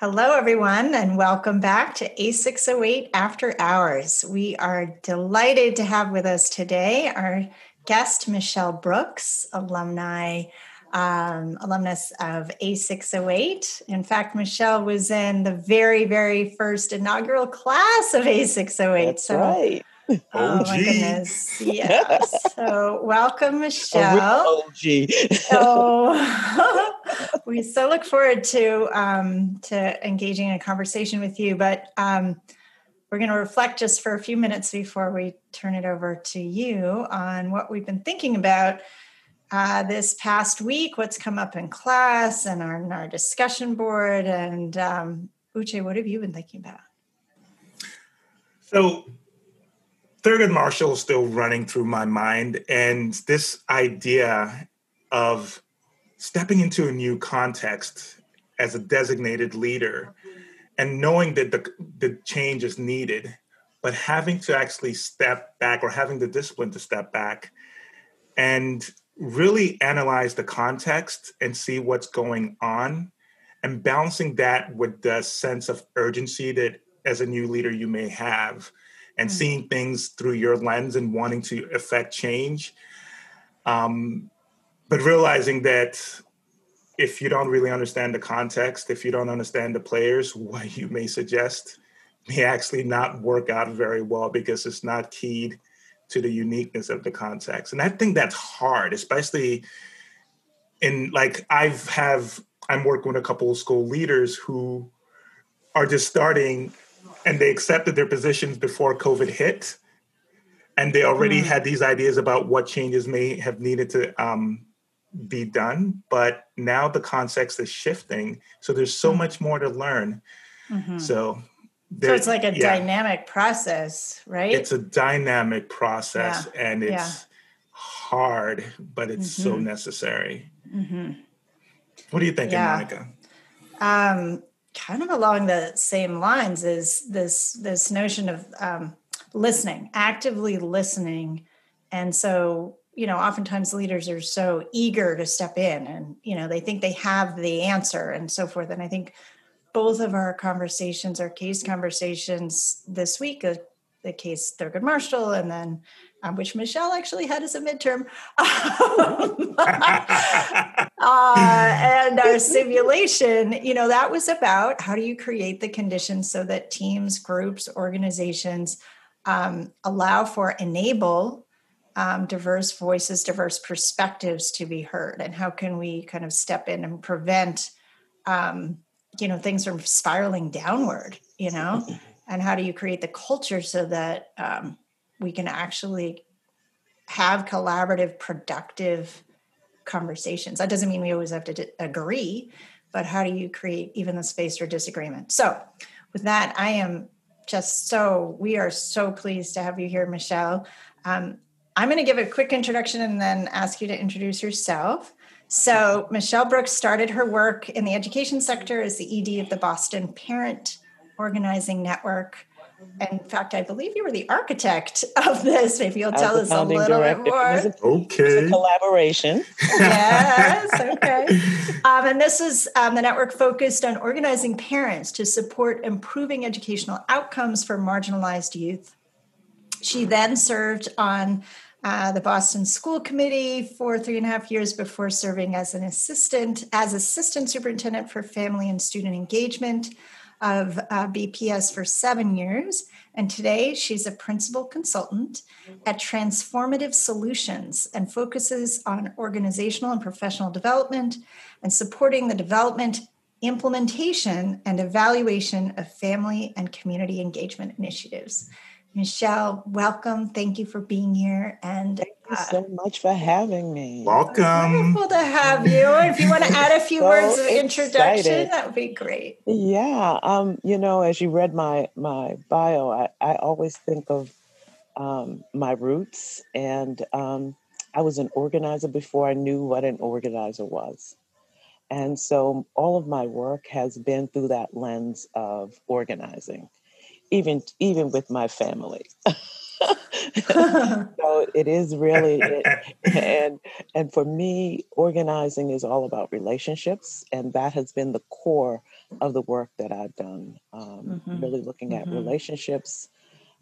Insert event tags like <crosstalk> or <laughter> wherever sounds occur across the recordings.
Hello, everyone, and welcome back to A608 After Hours. We are delighted to have with us today our guest, Michele Brooks, alumni, um, alumnus of A608. In fact, Michele was in the very, very first inaugural class of A608. That's so right. Oh my goodness. Yes. So welcome, <laughs> Michele. OG. oh, <laughs> <laughs> we so look forward to um, to engaging in a conversation with you. But um, we're going to reflect just for a few minutes before we turn it over to you on what we've been thinking about uh, this past week, what's come up in class and our, our discussion board. And um, Uche, what have you been thinking about? So Thurgood Marshall is still running through my mind, and this idea of stepping into a new context as a designated leader and knowing that the, the change is needed, but having to actually step back or having the discipline to step back and really analyze the context and see what's going on and balancing that with the sense of urgency that as a new leader you may have and mm-hmm. seeing things through your lens and wanting to affect change. Um, but realizing that if you don't really understand the context, if you don't understand the players, <laughs> what you may suggest may actually not work out very well because it's not keyed to the uniqueness of the context. And I think that's hard, especially in like I've have I'm working with a couple of school leaders who are just starting and they accepted their positions before COVID hit. And they already mm. had these ideas about what changes may have needed to um, be done. But now the context is shifting. So there's so mm. much more to learn. Mm-hmm. So, so it's like a yeah. dynamic process, right? It's a dynamic process yeah. and it's yeah. hard, but it's mm-hmm. so necessary. Mm-hmm. What do you think, Monica? Um, kind of along the same lines is this this notion of um, listening, actively listening, and so you know oftentimes leaders are so eager to step in, and you know they think they have the answer and so forth. And I think both of our conversations, our case conversations this week, the case Thurgood Marshall, and then um, which Michele actually had as a midterm, <laughs> uh, and our simulation, you know, that was about how do you create the conditions so that teams, groups, organizations um, allow for, enable um, diverse voices, diverse perspectives to be heard, and how can we kind of step in and prevent, um, you know, things from spiraling downward, you know, <laughs> and how do you create the culture so that um, we can actually have collaborative, productive conversations. That doesn't mean we always have to d- agree, but how do you create even the space for disagreement? So, with that, I am just so, we are so pleased to have you here, Michele. Um, I'm going to give a quick introduction and then ask you to introduce yourself. So, Michele Brooks started her work in the education sector as the ED of the Boston Parent Organizing Network in fact, I believe you were the architect of this. Maybe you'll tell us a little director. bit more. It a, okay. a collaboration. yes. <laughs> Okay. Um, and this is um, the network focused on organizing parents to support improving educational outcomes for marginalized youth. She then served on uh, the Boston School Committee for three and a half years before serving as an assistant as assistant superintendent for family and student engagement of uh, BPS for seven years. And today she's a principal consultant at Transformative Solutions and focuses on organizational and professional development and supporting the development, implementation, and evaluation of family and community engagement initiatives. Michele, welcome. Thank you for being here. And thank you uh, so much for having me. Welcome. Wonderful to have you. If you want to add a few <laughs> so words of introduction, that would be great. Yeah. Um, you know, as you read my my bio, I, I always think of um, my roots and um, I was an organizer before I knew what an organizer was. And so all of my work has been through that lens of organizing even even with my family. <laughs> <laughs> so it is really it, <laughs> and and for me organizing is all about relationships and that has been the core of the work that I've done, um, mm-hmm. really looking at mm-hmm. relationships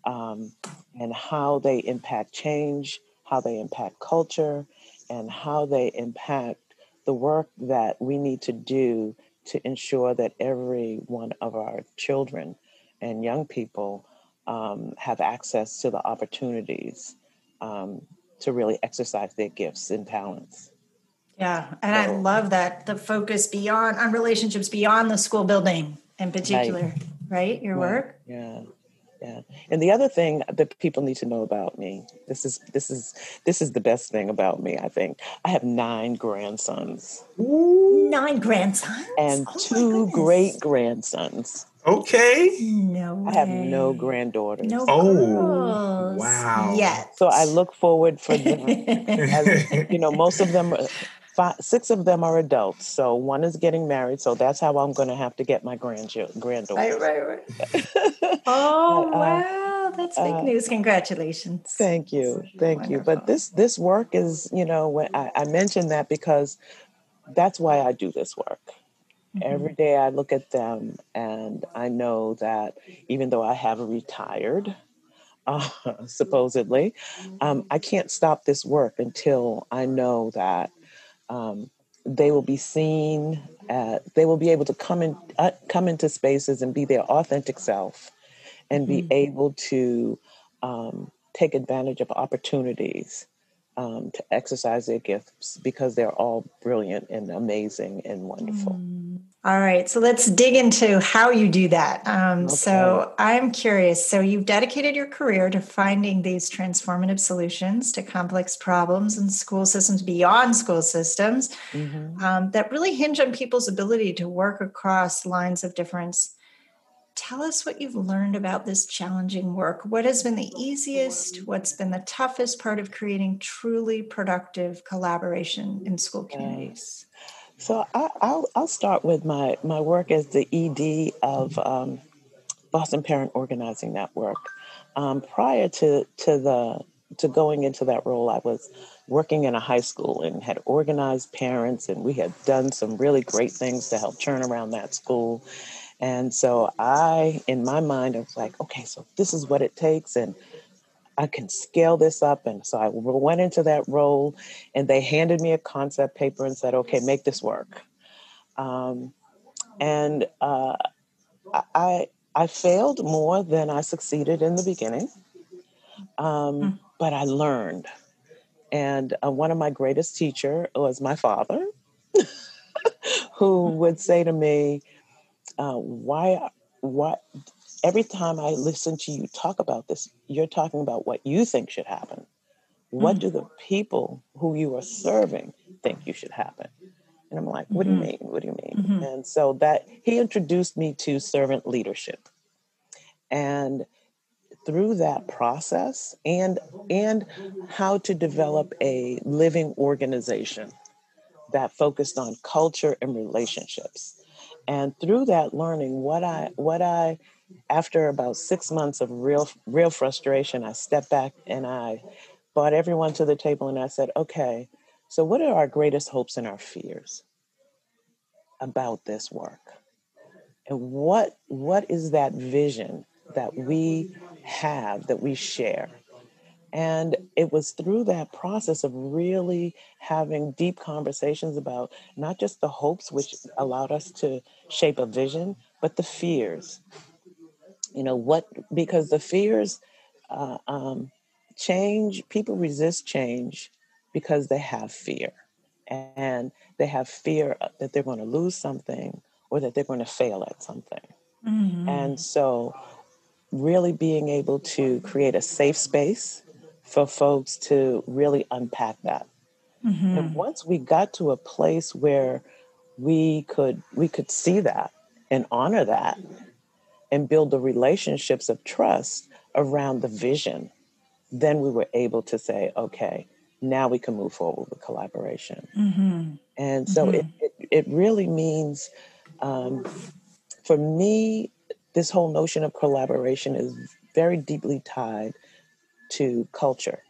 um, and how they impact change, how they impact culture, and how they impact the work that we need to do to ensure that every one of our children and young people um, have access to the opportunities um, to really exercise their gifts and talents. Yeah, and so, I love that the focus beyond on relationships beyond the school building in particular, right? right? Your right. work. Yeah. Yeah. And the other thing that people need to know about me, this is this is this is the best thing about me, I think. I have nine grandsons. Nine grandsons? And oh two great grandsons. Okay. No. I have no granddaughters. No oh, wow. Yet. So I look forward for them. <laughs> as, you know, most of them five, six of them are adults. So one is getting married. So that's how I'm going to have to get my grandchildren, granddaughters. Right, right, <laughs> right. oh, uh, wow. That's big uh, news. Congratulations. Thank you. Thank Wonderful. you. But this, this work is, you know, when I, I mentioned that because that's why I do this work. Mm-hmm. Every day I look at them and I know that even though I have retired, <laughs> uh, supposedly, um, I can't stop this work until I know that um, they will be seen. At, they will be able to come in, uh, come into spaces and be their authentic self, and be mm-hmm. able to um, take advantage of opportunities um, to exercise their gifts because they're all brilliant and amazing and wonderful. Mm. All right, so let's dig into how you do that. Um, okay. So I'm curious. So you've dedicated your career to finding these transformative solutions to complex problems in school systems beyond school systems mm-hmm. um, that really hinge on people's ability to work across lines of difference. Tell us what you've learned about this challenging work. What has been the easiest? What's been the toughest part of creating truly productive collaboration in school communities? So I, will I'll start with my, my work as the ED of um, Boston Parent Organizing Network. Um, prior to, to the to going into that role, I was working in a high school and had organized parents, and we had done some really great things to help turn around that school. And so I, in my mind, I was like, okay, so this is what it takes, and I can scale this up. And so I went into that role and they handed me a concept paper and said, okay, make this work. Um, and uh, I, I failed more than I succeeded in the beginning, um, mm. but I learned. And uh, one of my greatest teacher was my father, <laughs> who would say to me, uh, "Why, why, every time I listen to you talk about this, you're talking about what you think should happen. What mm. do the people who you are serving think you should happen? And I'm like, what mm-hmm. do you mm-hmm. mean? What do you mean? Mm-hmm. And so that he introduced me to servant leadership. And through that process and and how to develop a living organization that focused on culture and relationships. And through that learning, what I what I after about six months of real real frustration, I stepped back and I brought everyone to the table and I said, okay, so what are our greatest hopes and our fears about this work? And what what is that vision that we have, that we share? And it was through that process of really having deep conversations about not just the hopes, which allowed us to shape a vision, but the fears. You know what because the fears uh, um, change people resist change because they have fear. And they have fear that they're going to lose something or that they're going to fail at something. Mm-hmm. and so really being able to create a safe space for folks to really unpack that mm-hmm. and once we got to a place where we could we could see that and honor that and build the relationships of trust around the vision, then we were able to say, okay, now we can move forward with collaboration. Mm-hmm. And so mm-hmm. it, it, it, really means, um, for me, this whole notion of collaboration is very deeply tied to culture.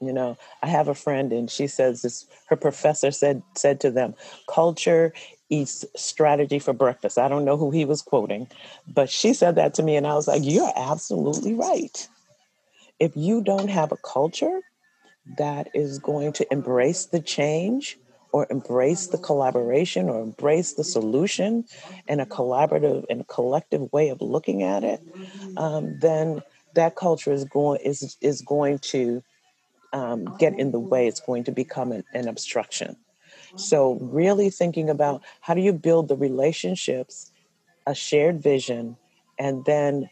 You know, I have a friend and she says this her professor said said to them, culture eats strategy for breakfast. I don't know who he was quoting, but she said that to me, and I was like, You're absolutely right. If you don't have a culture that is going to embrace the change or embrace the collaboration or embrace the solution in a collaborative and collective way of looking at it, um, then that culture is going is is going to um, get in the way. It's going to become an, an obstruction. So, really thinking about how do you build the relationships, a shared vision, and then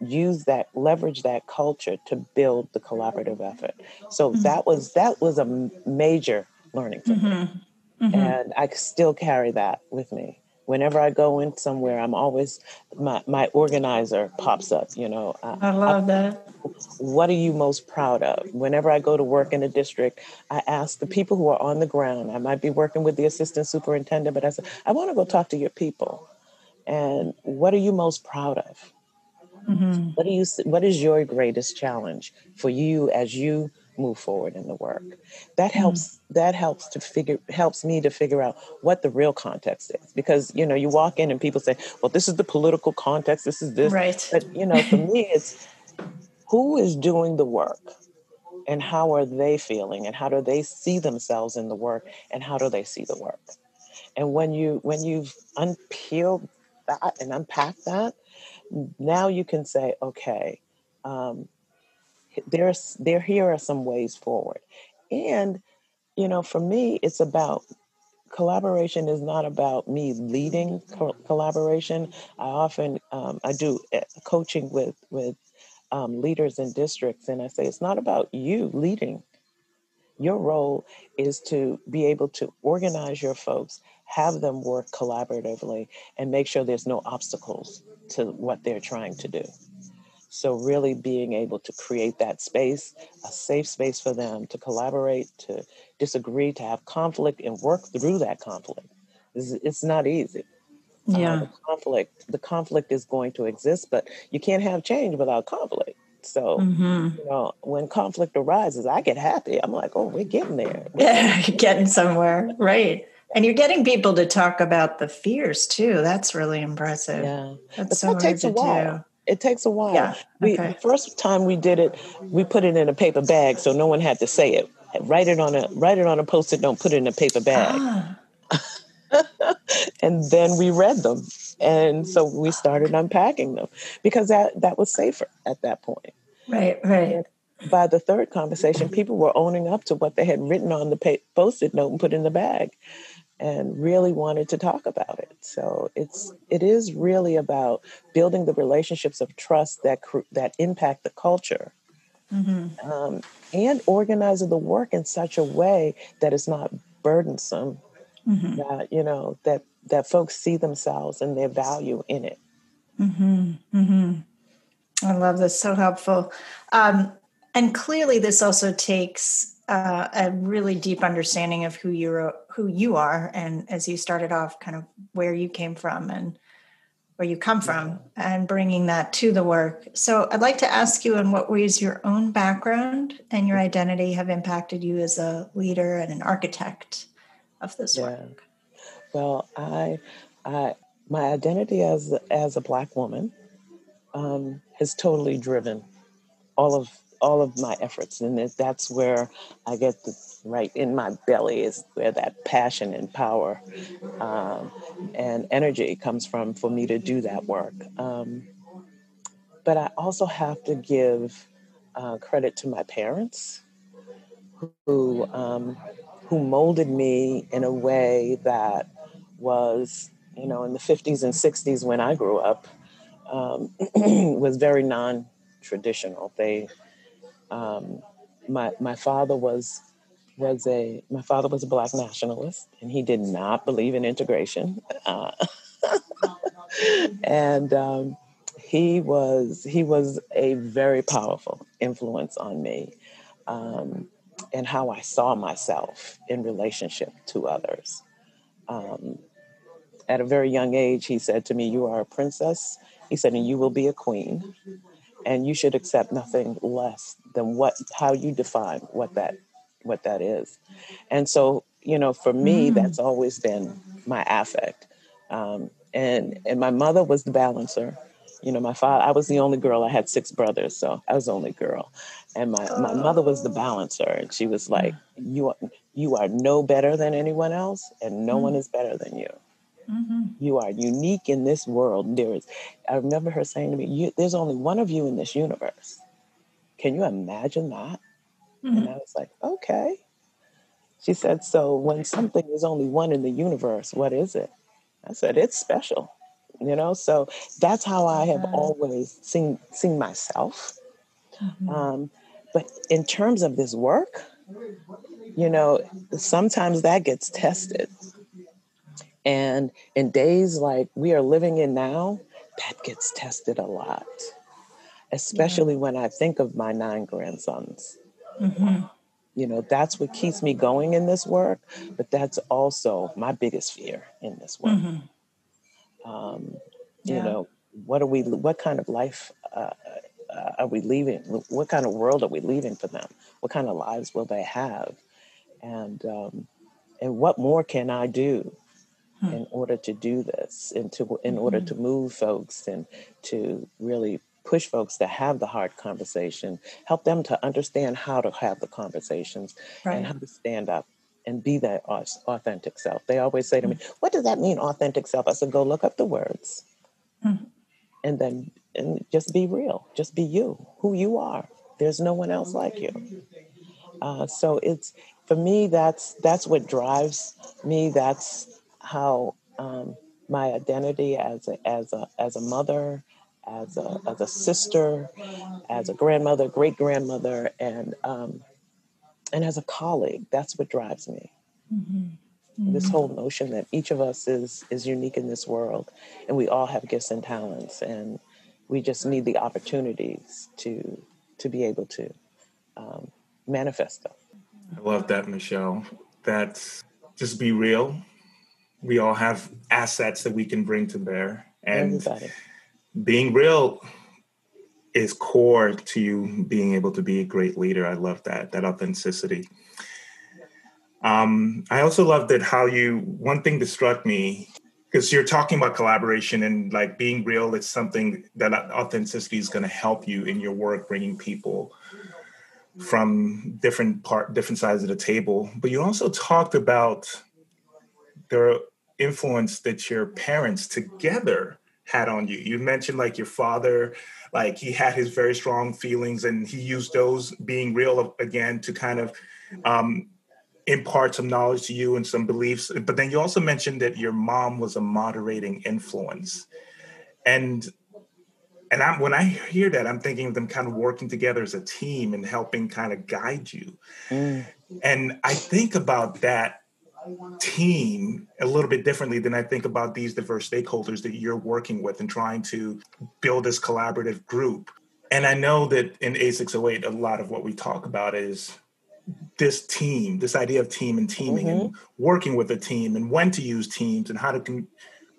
use that leverage that culture to build the collaborative effort so mm-hmm. that was that was a major learning for mm-hmm. me mm-hmm. and i still carry that with me whenever i go in somewhere i'm always my, my organizer pops up you know i love I, that what are you most proud of whenever i go to work in a district i ask the people who are on the ground i might be working with the assistant superintendent but i said, i want to go talk to your people and what are you most proud of Mm-hmm. What do you? What is your greatest challenge for you as you move forward in the work? That mm-hmm. helps. Mm-hmm. That helps to figure. Helps me to figure out what the real context is because you know you walk in and people say, "Well, this is the political context. This is this." Right. But you know, for me, it's who is doing the work and how are they feeling and how do they see themselves in the work and how do they see the work and when you when you've unpeeled that and unpacked that now you can say, okay, um, there's there here are some ways forward, and you know, for me, it's about collaboration is not about me leading co- collaboration. I often um, I do eh, coaching with with um, leaders in districts, and I say it's not about you leading. Your role is to be able to organize your folks, have them work collaboratively, and make sure there's no obstacles to what they're trying to do. So, really being able to create that space, a safe space for them to collaborate, to disagree, to have conflict, and work through that conflict. It's, it's not easy. Uh, yeah. Uh, the conflict, the conflict is going to exist, but you can't have change without conflict. So, mm-hmm. you know, when conflict arises, I get happy. I'm like, oh, we're getting there. Yeah, <laughs> getting somewhere. Right. And you're getting people to talk about the fears too. That's really impressive. Yeah. That's but so that takes a while. It takes a while. Yeah. We, okay. The first time we did it, we put it in a paper bag so no one had to say it. Write it on a write it on a post-it don't put it in a paper bag. Ah. <laughs> and then we read them. And so we started unpacking them because that, that was safer at that point. Right, right. And by the third conversation, people were owning up to what they had written on the post-it note and put in the bag and really wanted to talk about it. So it's it is really about building the relationships of trust that that impact the culture, mm-hmm. um, and organizing the work in such a way that it's not burdensome. Mm-hmm. That you know that that folks see themselves and their value in it. Mm-hmm. mm-hmm. I love this. So helpful. Um, and clearly, this also takes uh, a really deep understanding of who you're who you are and as you started off kind of where you came from and where you come from and bringing that to the work. So i'd like to ask you in what ways your own background and your identity have impacted you as a leader and an architect of this yeah. work? Well i i my identity as as a black woman um, has totally driven all of all of my efforts and that's where i get the right in my belly is where that passion and power um, and energy comes from for me to do that work. Um, but i also have to give uh, credit to my parents who um, who molded me in a way that was you know in the 50s and 60s when i grew up um, <clears throat> was very non-traditional. They um, my my father was was a my father was a black nationalist, and he did not believe in integration. Uh, <laughs> and um, he was he was a very powerful influence on me um, and how I saw myself in relationship to others. Um, at a very young age, he said to me, "You are a princess." He said, "And you will be a queen." And you should accept nothing less than what how you define what that what that is and so you know for me mm. that's always been my affect. Um, and and my mother was the balancer. You know, my father. I was the only girl. I had six brothers, so I was the only girl. And my, my mother was the balancer, and she was like, "You are you are no better than anyone else, and no mm-hmm. one is better than you. Mm-hmm. You are unique in this world. There is. I remember her saying to me, "There's only one of you in this universe." Can you imagine that? Mm-hmm. And I was like, "Okay." She said, "So when something is only one in the universe, what is it?" I said, "It's special." You know, so that's how I have always seen seen myself. Mm-hmm. Um, but in terms of this work, you know, sometimes that gets tested. And in days like we are living in now, that gets tested a lot, especially yeah. when I think of my nine grandsons. Mm-hmm. You know, that's what keeps me going in this work, but that's also my biggest fear in this work. Mm-hmm. Um, yeah. You know, what are we, what kind of life uh, uh, are we leaving? What kind of world are we leaving for them? What kind of lives will they have? And um, and what more can I do hmm. in order to do this and to in mm-hmm. order to move folks and to really push folks to have the hard conversation, help them to understand how to have the conversations right. and how to stand up and be that authentic self. They always say to me, hmm. "What does that mean, authentic self?" I said, "Go look up the words." Mm-hmm. And then and just be real. Just be you, who you are. There's no one else like you. Uh, so it's for me. That's that's what drives me. That's how um, my identity as a as a as a mother, as a as a sister, as a grandmother, great grandmother, and um, and as a colleague. That's what drives me. Mm-hmm. Mm-hmm. This whole notion that each of us is is unique in this world, and we all have gifts and talents, and we just need the opportunities to to be able to um, manifest them. I love that, Michele. That's just be real. We all have assets that we can bring to bear, and Everybody. being real is core to you being able to be a great leader. I love that that authenticity. Um, I also love that how you. One thing that struck me because you're talking about collaboration and like being real it's something that authenticity is going to help you in your work bringing people from different part different sides of the table but you also talked about the influence that your parents together had on you you mentioned like your father like he had his very strong feelings and he used those being real again to kind of um, impart some knowledge to you and some beliefs. But then you also mentioned that your mom was a moderating influence. And and I'm when I hear that, I'm thinking of them kind of working together as a team and helping kind of guide you. Mm. And I think about that team a little bit differently than I think about these diverse stakeholders that you're working with and trying to build this collaborative group. And I know that in A608, a lot of what we talk about is this team, this idea of team and teaming mm-hmm. and working with a team and when to use teams and how to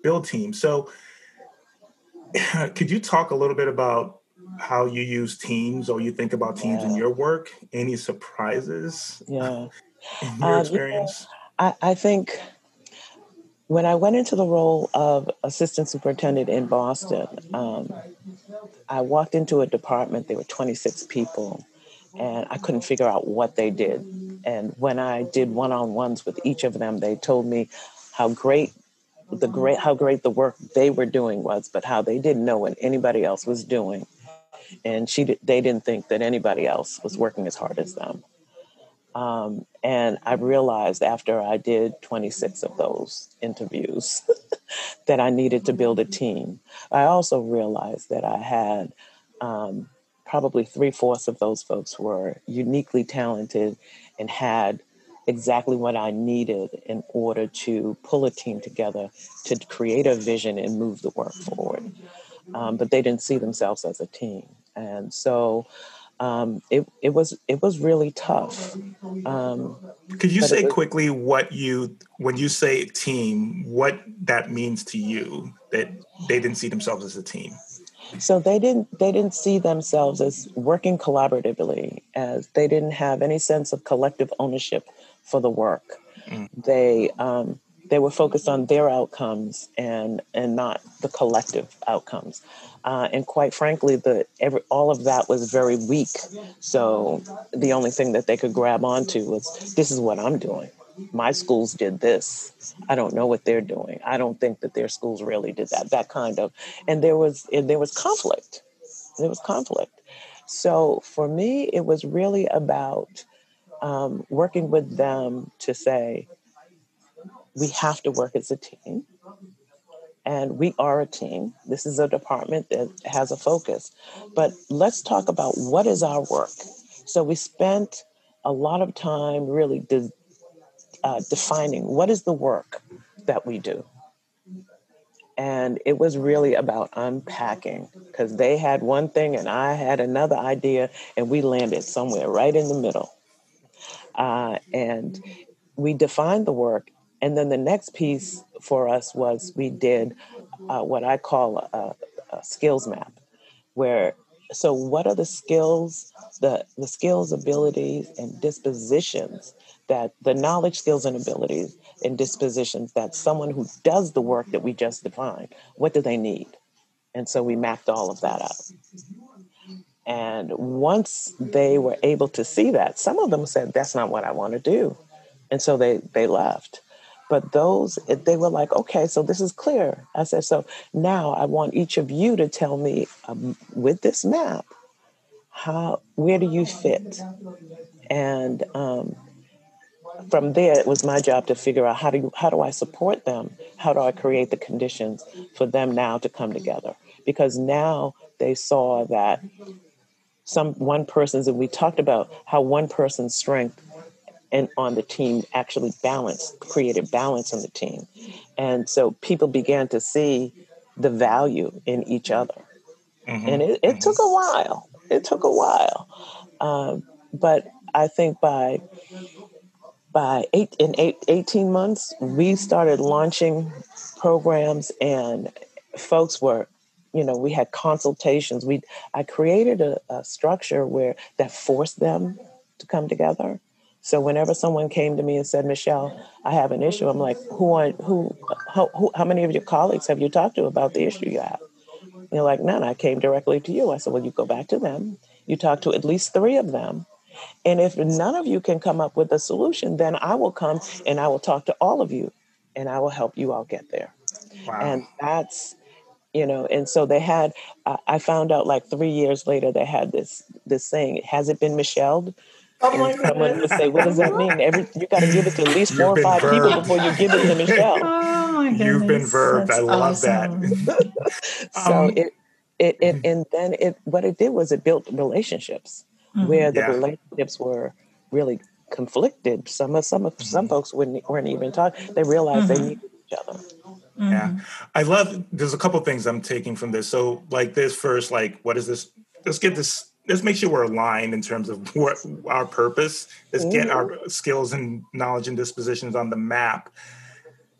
build teams. So, <sighs> could you talk a little bit about how you use teams or you think about teams yeah. in your work? Any surprises? Yeah. <laughs> In your um, experience? I, I think when I went into the role of assistant superintendent in Boston, um, I walked into a department, there were 26 people and I couldn't figure out what they did. And when I did one-on-ones with each of them, they told me how great the great how great the work they were doing was, but how they didn't know what anybody else was doing, and she they didn't think that anybody else was working as hard as them. Um, and I realized after I did 26 of those interviews <laughs> that I needed to build a team. I also realized that I had um, probably three fourths of those folks were uniquely talented and had exactly what I needed in order to pull a team together to create a vision and move the work forward. Um, but they didn't see themselves as a team, and so um, it it was it was really tough. Um, Could you say was, quickly what you when you say team, what that means to you that they didn't see themselves as a team? So they didn't they didn't see themselves as working collaboratively, as they didn't have any sense of collective ownership for the work. Mm. They um, they were focused on their outcomes and and not the collective outcomes. Uh, and quite frankly, the every, all of that was very weak. So the only thing that they could grab onto was this is what I'm doing. My schools did this. I don't know what they're doing. I don't think that their schools really did that. That kind of, and there was and there was conflict. There was conflict. So for me, it was really about um, working with them to say we have to work as a team and we are a team. This is a department that has a focus. But let's talk about what is our work. So we spent a lot of time really de- uh, defining what is the work that we do. And it was really about unpacking because they had one thing and I had another idea, and we landed somewhere right in the middle. Uh, and we defined the work and then the next piece for us was we did uh, what I call a, a, skills map, where so what are the skills, the the skills, abilities, and dispositions that the knowledge, skills, and abilities and dispositions that someone who does the work that we just defined, what do they need? And so we mapped all of that out. And once they were able to see that, some of them said, That's not what I want to do. And so they they left. But those, they were like, okay, so this is clear. I said, so now I want each of you to tell me um, with this map, how, where do you fit? And um, from there, it was my job to figure out how do you, how do I support them? How do I create the conditions for them now to come together? Because now they saw that some one person's, and we talked about how one person's strength and on the team actually balance created balance on the team. And so people began to see the value in each other. Mm-hmm. and it, it mm-hmm. took a while. It took a while. Um, but i think by by eight in eight, 18 months we started launching programs and folks were you know we had consultations. We i created a, a structure where that forced them to come together so whenever someone came to me and said, "Michele, I have an issue," I'm like, "Who are who? How, who, how many of your colleagues have you talked to about the issue you have?" And they're like, "None. I came directly to you." I said, "Well, you go back to them. You talk to at least three of them, and if none of you can come up with a solution, then I will come and I will talk to all of you, and I will help you all get there." Wow. And that's you know and so they had uh, i found out like three years later they had this this saying has it been michele My someone would say, "What does that mean?" <laughs> Every you got to give it to at least four or five verbed. people before you give it to Michele." <laughs> oh You've been verbed. That's I love awesome. that. <laughs> so um, it, it, it, mm-hmm. and then it, what it did was it built relationships mm-hmm. where the yeah. relationships were really conflicted. Some of some of mm-hmm. some folks wouldn't weren't even talking. They realized they mm-hmm. needed each other. Yeah, mm-hmm. I love. There's a couple things I'm taking from this. So, like this first, like what is this? Let's get this let's make sure we're aligned in terms of <laughs> what our purpose is mm-hmm. get our skills and knowledge and dispositions on the map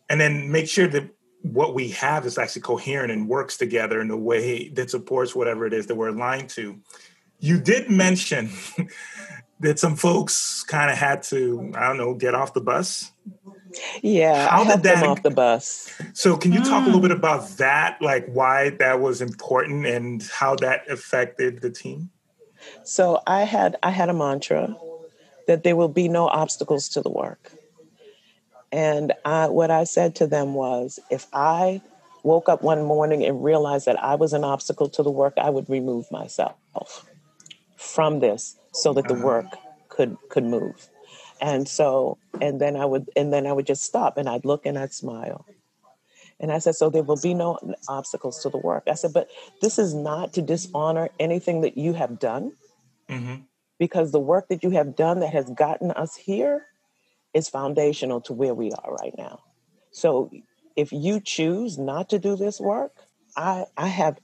and then make sure that what we have is actually coherent and works together in a way that supports whatever it is that we're aligned to you did mention <laughs> that some folks kind of had to i don't know get off the bus yeah how I did that off the bus so can you talk mm. a little bit about that like why that was important and how that affected the team so I had I had a mantra that there will be no obstacles to the work. And I, what I said to them was, if I woke up one morning and realized that I was an obstacle to the work, I would remove myself from this so that the uh-huh. work could could move. And so, and then I would, and then I would just stop and I'd look and I'd smile. And I said, so there will be no obstacles to the work. I said, but this is not to dishonor anything that you have done. Mm-hmm. Because the work that you have done that has gotten us here is foundational to where we are right now. So if you choose not to do this work, I, I have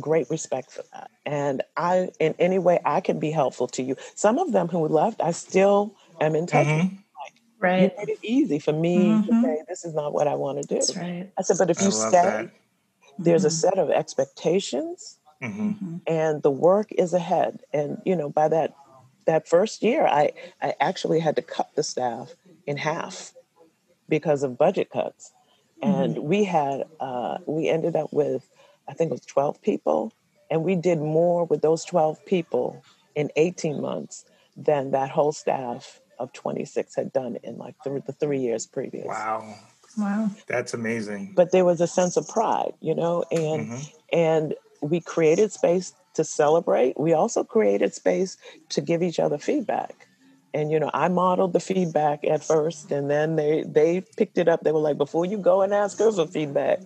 great respect for that. And I, in any way I can be helpful to you. Some of them who left, I still am in touch mm-hmm. with. right. You made it easy for me mm-hmm. to say, this is not what I want to do. That's right. I said, but if you stay, that. there's a mm-hmm. set of expectations Mm-hmm. mm-hmm. and the work is ahead and you know by that that first year i i actually had to cut the staff in half because of budget cuts. And mm-hmm. we had, uh, we ended up with, I think it was 12 people. And we did more with those 12 people in 18 months than that whole staff of 26 had done in like th- the three years previous. Wow. Wow. That's amazing. But there was a sense of pride, you know, and mm-hmm. and we created space to celebrate. We also created space to give each other feedback. And you know, I modeled the feedback at first and then they they picked it up. They were like, before you go and ask her for feedback,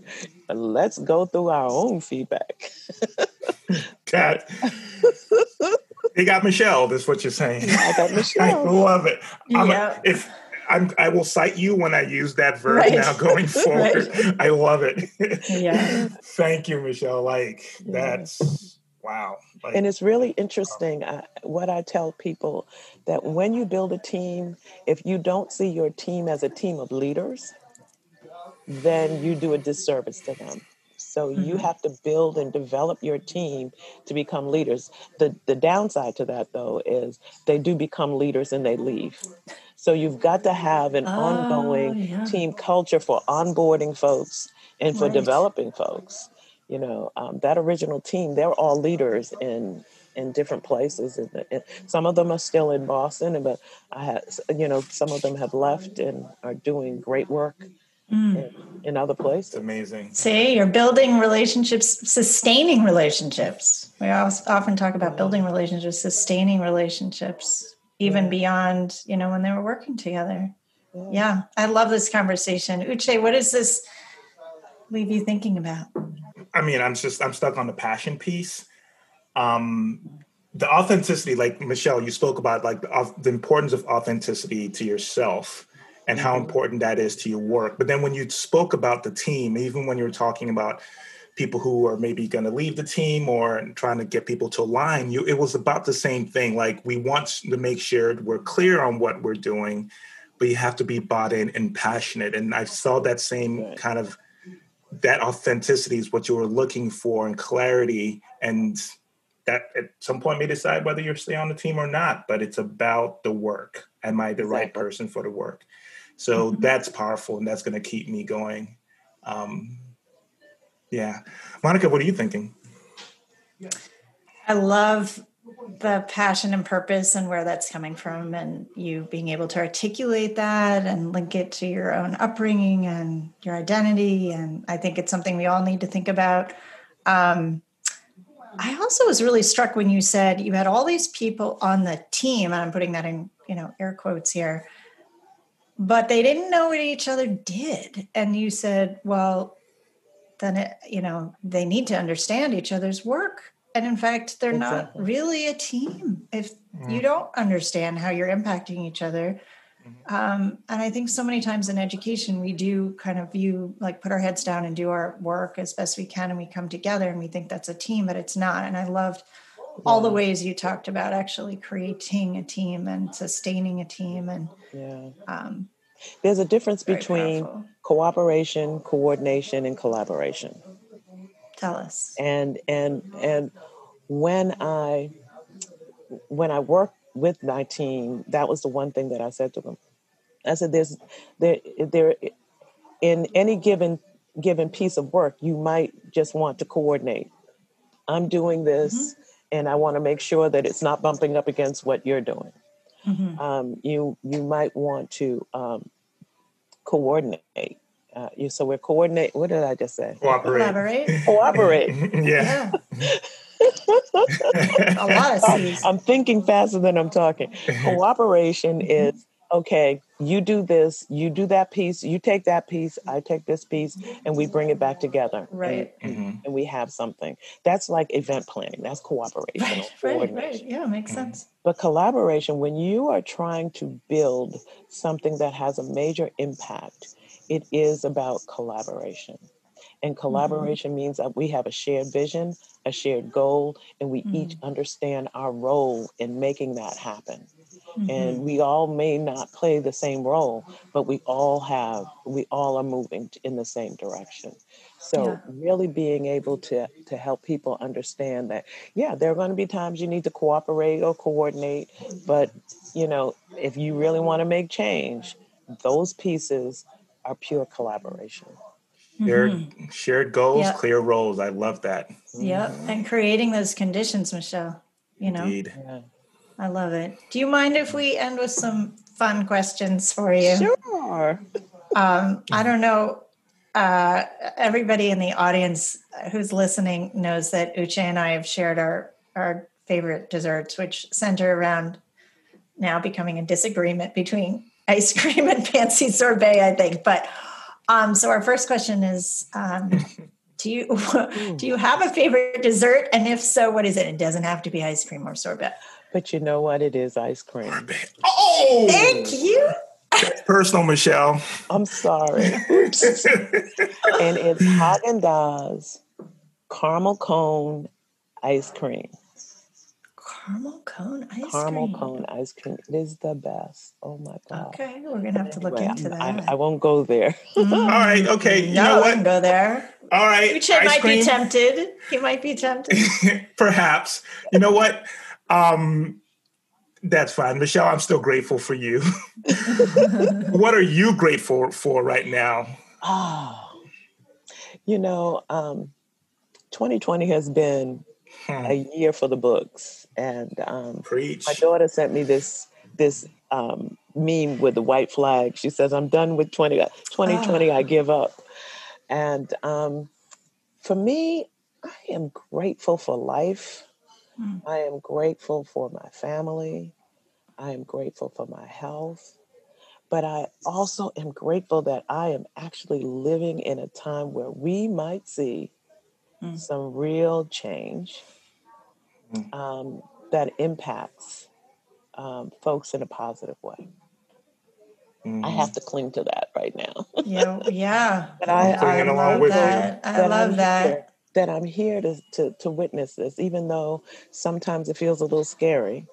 let's go through our own feedback. Cat. you got Michele, that's what you're saying. I got <laughs> Michele. I love it. Yeah. A, if I'm, i will cite you when I use that verb right. now going <laughs> forward. right. I love it. yeah. <laughs> Thank you, Michele. Like that's wow. Like, and it's really interesting I, what I tell people that when you build a team, if you don't see your team as a team of leaders, then you do a disservice to them. So mm-hmm. you have to build and develop your team to become leaders. The the downside to that though is they do become leaders and they leave. So you've got to have an oh, ongoing yeah. team culture for onboarding folks and for right. developing folks. You know, um, that original team, they're all leaders in in different places. And, and some of them are still in Boston, but I had, you know, some of them have left and are doing great work mm. in, in, other places. It's amazing. See, you're building relationships, sustaining relationships. We often talk about building relationships, sustaining relationships even yeah. beyond you know when they were working together yeah. yeah. i love this conversation uche what does this leave you thinking about i mean i'm just i'm stuck on the passion piece um the authenticity like michele you spoke about like the, the importance of authenticity to yourself and how mm-hmm. important that is to your work but then when you spoke about the team even when you were talking about people who are maybe going to leave the team or trying to get people to align you it was about the same thing like we want to make sure we're clear on what we're doing but you have to be bought in and passionate and i saw that same kind of that authenticity is what you were looking for and clarity and that at some point may decide whether you stay on the team or not but it's about the work am i the exactly. right person for the work so mm-hmm. that's powerful and that's going to keep me going um, yeah. Monica, what are you thinking? I love the passion and purpose and where that's coming from, and you being able to articulate that and link it to your own upbringing and your identity. And I think it's something we all need to think about. Um, I also was really struck when you said you had all these people on the team, and I'm putting that in, you know, air quotes here, but they didn't know what each other did. And you said, well, then it, you know they need to understand each other's work and in fact they're exactly. not really a team if mm. you don't understand how you're impacting each other mm-hmm. um, and i think so many times in education we do kind of view like put our heads down and do our work as best we can and we come together and we think that's a team but it's not and i loved yeah. all the ways you talked about actually creating a team and sustaining a team and yeah. um, there's a difference between powerful. cooperation, coordination, and collaboration. Tell us. And and and when I when I worked with my team, that was the one thing that I said to them. I said, "There's there there in any given given piece of work, you might just want to coordinate. I'm doing this, mm-hmm. and I want to make sure that it's not bumping up against what you're doing. Mm-hmm. Um, you you might want to um, coordinate. Uh, you, so we're coordinate. What did I just say? Cooperate. Collaborate. <laughs> Cooperate. yeah. yeah. <laughs> a lot of C's. I'm thinking faster than I'm talking. <laughs> Cooperation is okay, you do this, you do that piece, you take that piece, I take this piece, and we bring it back together. Right. And, mm-hmm. and we have something. That's like event planning. That's cooperation. Right, right, right. Yeah, makes mm-hmm. sense. But collaboration, when you are trying to build something that has a major impact, it is about collaboration. And mm-hmm. collaboration mm-hmm. means that we have a shared vision, a shared goal, and we mm-hmm. each understand our role in making that happen. Mm-hmm. And we all may not play the same role, but we all have, we all are moving in the same direction. So yeah. really being able to to help people understand that, yeah, there are going to be times you need to cooperate or coordinate, but you know, if you really want to make change, those pieces are pure collaboration. Shared, Mm-hmm. shared goals, Yeah. clear roles. I love that. Yep. And creating those conditions, Michele. You know, Indeed. Yeah. I love it. Do you mind if we end with some fun questions for you? Sure. Um, I don't know. Uh, everybody in the audience who's listening knows that Uche and I have shared our our favorite desserts, which center around now becoming a disagreement between <laughs> ice cream and fancy sorbet. I think, but um, so our first question is. Um, do you <laughs> do you have a favorite dessert, and if so, what is it? It doesn't have to be ice cream or sorbet. But you know what? It is ice cream. Oh, Thank you. personal, Michele. I'm sorry. And it's Haagen Dazs caramel cone ice cream. Caramel cone ice cream. caramel cream. cone ice cream. It is the best. Oh my god. Okay, we're gonna have to look Anyway, into that. I, I won't go there. All mm. right. Okay. You no, know what? go there. All right. Uche ice might be tempted. He might be tempted. <laughs> Perhaps. You know what? Um, that's fine. Michele, I'm still grateful for you. <laughs> what are you grateful for right now? Oh, you know, um, 2020 has been Hmm. a year for the books, and um, Preach. my daughter sent me this this um, meme with the white flag. She says, "I'm done with 20, 2020. I give up." And um, for me, I am grateful for life. Hmm. I am grateful for my family. I am grateful for my health. But I also am grateful that I am actually living in a time where we might see Mm. some real change Mm. um, that impacts um, folks in a positive way. Mm. I have to cling to that right now. Yeah, yeah. <laughs> But I, I'm clinging I love that. I love that. Here, that I'm here to, to to witness this, even though sometimes it feels a little scary.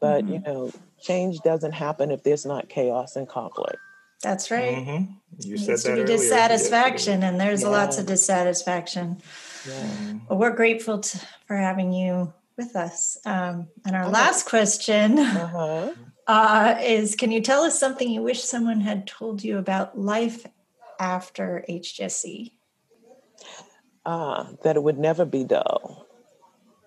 But you Mm-hmm. know, change doesn't happen if there's not chaos and conflict. That's right. Mhm. You Needs said to that be earlier. dissatisfaction, and there's Yeah. lots of dissatisfaction. Yeah. But we're grateful to, for having you with us. Um, and our Oh. last question Uh-huh. <laughs> uh, is: Can you tell us something you wish someone had told you about life after HGSE? Uh, that it would never be dull.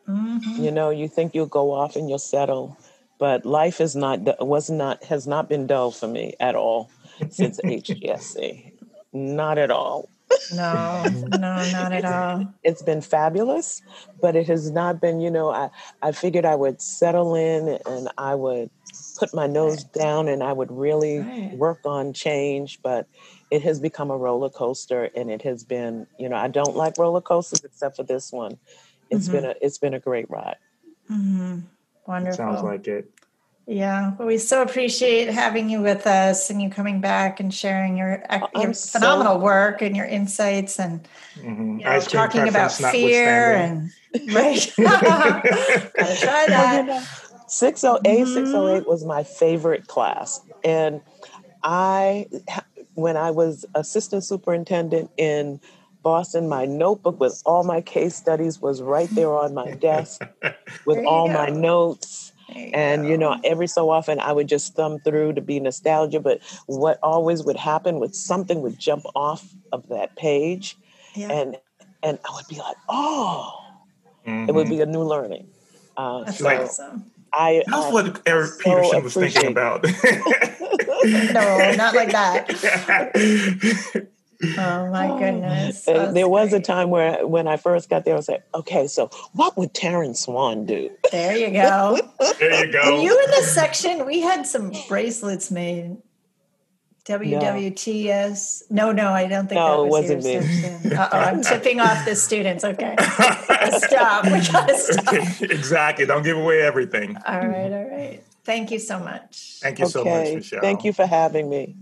Mhm. You know, you think you'll go off and you'll settle, but life is not was not has not been dull for me at all since HGSE. Not at all. No, no, not at all. it's been fabulous, but it has not been, you know, I, I figured I would settle in and I would put my nose down and I would really Right. work on change, but it has become a roller coaster and it has been, you know, I don't like roller coasters except for this one. It's been a it's been a great ride. hmm Wonderful. Sounds like it. Yeah, well, we so appreciate having you with us and you coming back and sharing your ec- I'm your so- phenomenal work and your insights and Mhm. <laughs> <laughs> <laughs> you know, talking about fear and right. Gotta try Well, that. You know, 608, Mhm. 608 was my favorite class. And I, when I was assistant superintendent in Boston, my notebook with all my case studies was right there on my desk with There you all my notes. You And, you know, every so often I would just thumb through to be nostalgia. But what always would happen was something would jump off of that page. yeah, And, and I would be like, oh, it would Mhm. be a new learning. Uh, that's so awesome. I, That's I- what Eric so Peterson was thinking about. <laughs> No, not like that. <laughs> Oh my Oh. goodness. Uh, That's there was a time where when I first got there, I was like, okay, so what would Terrence Swan do? There you <laughs> go. there you go. Were you in the section? We had some bracelets made. WWTS. No, no, I don't think No, that it was wasn't your me. Uh-oh, I'm <laughs> tipping off the students. Okay. stop. We gotta stop. <laughs> exactly. Don't give away everything. All right, all right. Thank you so much. Thank you so much, Michele. thank you for having me.